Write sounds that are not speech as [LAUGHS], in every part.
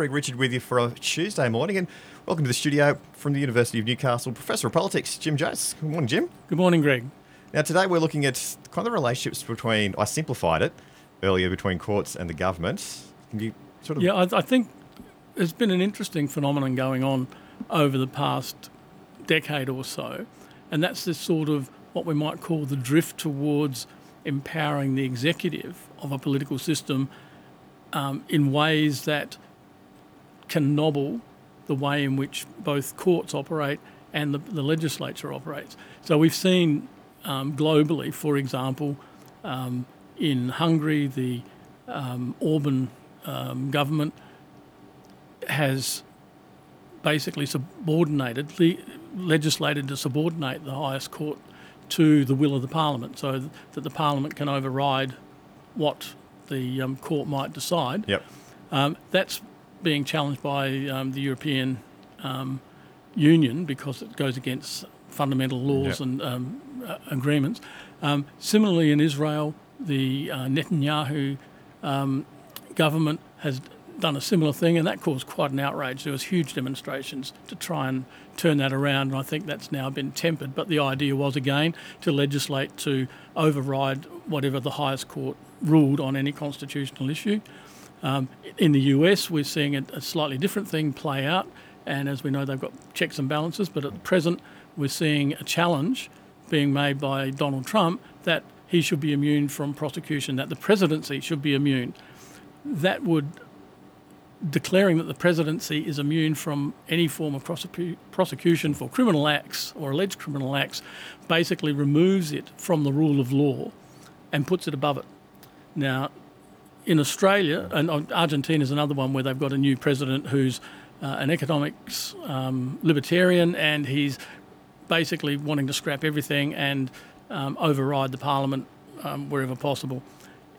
Greg Richard with you for a Tuesday morning, and welcome to the studio from the University of Newcastle, Professor of Politics, Jim Jose. Good morning, Jim. Good morning, Greg. Now, today we're looking at kind of the relationships between, I simplified it earlier, between courts and the government. Can you sort of. Yeah, I, I think there's been an interesting phenomenon going on over the past decade or so, and that's this sort of what we might call the drift towards empowering the executive of a political system um, in ways that can nobble the way in which both courts operate and the, the legislature operates. So we've seen um, globally, for example, um, in Hungary, the um, Orban um, government has basically subordinated, le- legislated to subordinate the highest court to the will of the parliament, so that the parliament can override what the um, court might decide. Yep. Um, that's being challenged by um, the European um, Union because it goes against fundamental laws Yep. and um, uh, agreements. Um, similarly, in Israel, the uh, Netanyahu um, government has done a similar thing, and that caused quite an outrage. There was huge demonstrations to try and turn that around, and I think that's now been tempered. But the idea was again to legislate to override whatever the highest court ruled on any constitutional issue. Um, in the US, we're seeing a, a slightly different thing play out, and as we know, they've got checks and balances. But at present, we're seeing a challenge being made by Donald Trump that he should be immune from prosecution, that the presidency should be immune. That would declaring that the presidency is immune from any form of prosecu- prosecution for criminal acts or alleged criminal acts basically removes it from the rule of law and puts it above it. Now, in Australia, and Argentina is another one where they've got a new president who's uh, an economics um, libertarian and he's basically wanting to scrap everything and um, override the parliament um, wherever possible.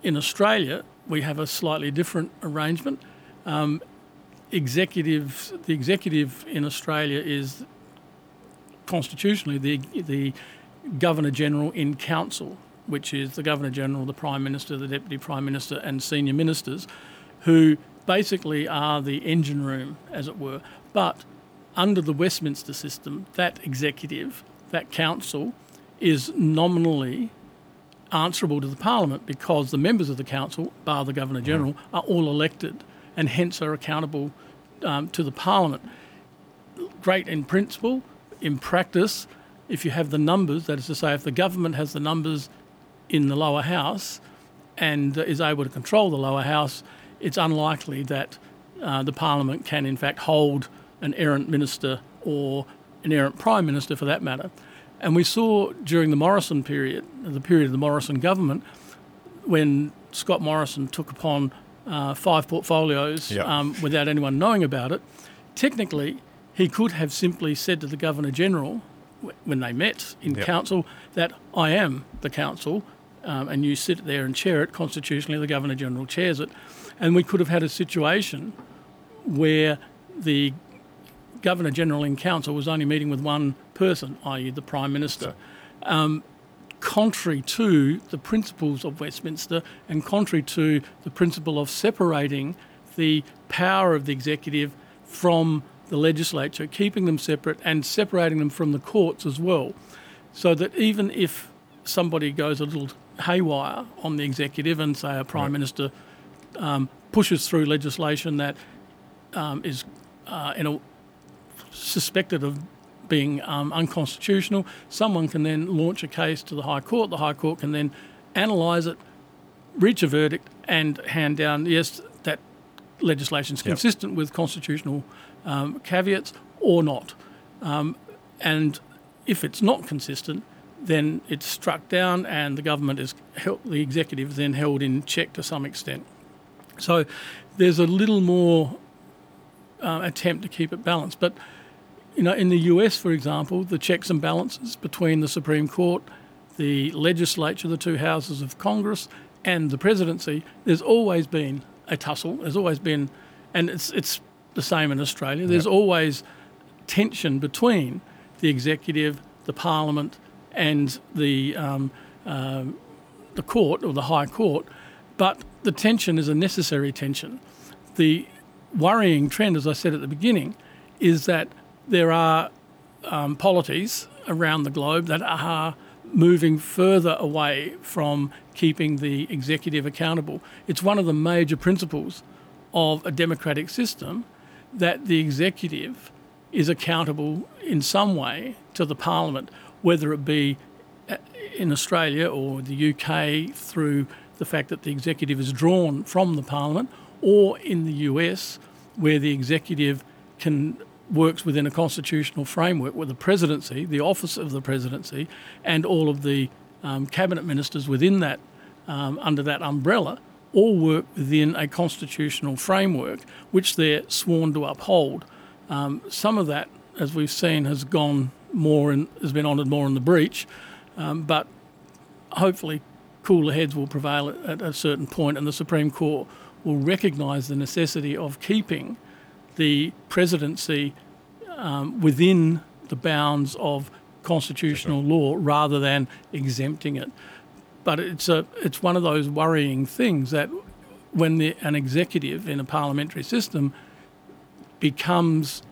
In Australia, we have a slightly different arrangement. Um, executive, the executive in Australia is constitutionally the the governor general in council, which is the governor general, the prime minister, the deputy prime minister, and senior ministers, who basically are the engine room, as it were. But under the Westminster system, that executive, that council, is nominally answerable to the parliament because the members of the council, bar the governor general, are all elected and hence are accountable um, to the parliament. Great in principle, in practice, if you have the numbers, that is to say, if the government has the numbers in the lower house and is able to control the lower house, it's unlikely that uh, the parliament can, in fact, hold an errant minister or an errant prime minister for that matter. And we saw during the Morrison period, the period of the Morrison government, when Scott Morrison took upon uh, five portfolios Yep. um, without anyone knowing about it, technically he could have simply said to the Governor General when they met in Yep. council that I am the council um, and you sit there and chair it. Constitutionally, the Governor General chairs it. And we could have had a situation where the Governor General in council was only meeting with one person, i.e., the Prime Minister. Um, contrary to the principles of Westminster and contrary to the principle of separating the power of the executive from the legislature, keeping them separate and separating them from the courts as well. So that even if somebody goes a little haywire on the executive and, say, a Prime Minister um, pushes through legislation that um, is uh, in a, suspected of being um, unconstitutional, someone can then launch a case to the High Court. The High Court can then analyse it, reach a verdict, and hand down yes, that legislation is Yep. consistent with constitutional um, caveats or not. Um, and if it's not consistent, then it's struck down, and the government is held, the executive is then held in check to some extent. So there's a little more uh, attempt to keep it balanced, but you know, in the US, for example, the checks and balances between the Supreme Court, the legislature, the two houses of Congress, and the presidency, there's always been a tussle. There's always been, and it's it's the same in Australia. There's always tension between the executive, the parliament, and the um, um, the court or the High Court. But the tension is a necessary tension. The worrying trend, as I said at the beginning, is that there are um, polities around the globe that are moving further away from keeping the executive accountable. It's one of the major principles of a democratic system that the executive is accountable in some way to the parliament, whether it be uh, in Australia or the UK through the fact that the executive is drawn from the parliament, or in the US where the executive can works within a constitutional framework where the presidency, the office of the presidency, and all of the um, cabinet ministers within that, um, under that umbrella, all work within a constitutional framework which they're sworn to uphold. Um, some of that, as we've seen, has gone more and has been honoured more in the breach, um, but hopefully cooler heads will prevail at, at a certain point, and the Supreme Court will recognise the necessity of keeping the presidency um, within the bounds of constitutional law rather than exempting it. But it's a it's one of those worrying things that when the, an executive in a parliamentary system becomes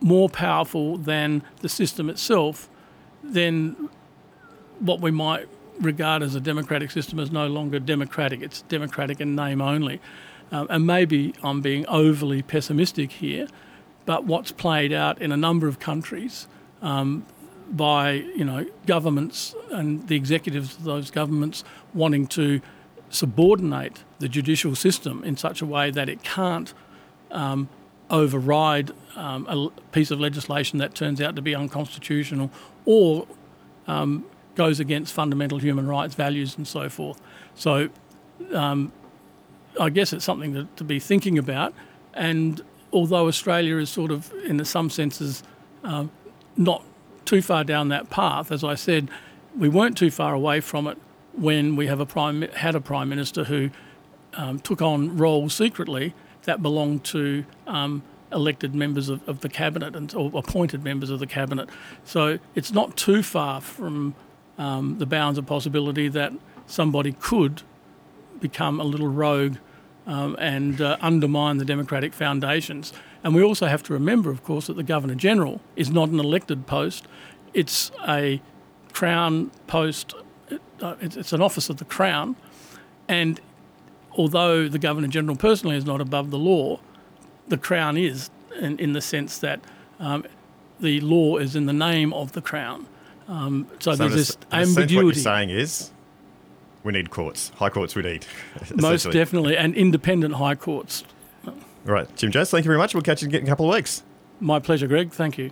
more powerful than the system itself, then what we might regard as a democratic system is no longer democratic. It's democratic in name only. Um, and maybe I'm being overly pessimistic here, but what's played out in a number of countries um, by you know governments and the executives of those governments wanting to subordinate the judicial system in such a way that it can't um, override um, a piece of legislation that turns out to be unconstitutional or um, goes against fundamental human rights values and so forth. So um, I guess it's something to, to, be thinking about. And although Australia is sort of, in some senses, um, not too far down that path, as I said, we weren't too far away from it when we have a prime, had a prime minister who um, took on roles secretly that belonged to um, elected members of, of, the cabinet and or appointed members of the cabinet. So it's not too far from um, the bounds of possibility that somebody could become a little rogue um, and uh, undermine the democratic foundations. And we also have to remember, of course, that the Governor General is not an elected post, it's a Crown post, uh, it's, it's an office of the Crown. And although the Governor General personally is not above the law, the Crown is in, in the sense that um, the law is in the name of the Crown. Um, so, so, there's this ambiguity. What you're saying is we need courts, high courts we need. [LAUGHS] Most definitely, and independent high courts. All right, Jim Jose, thank you very much. We'll catch you in a couple of weeks. My pleasure, Greg. Thank you.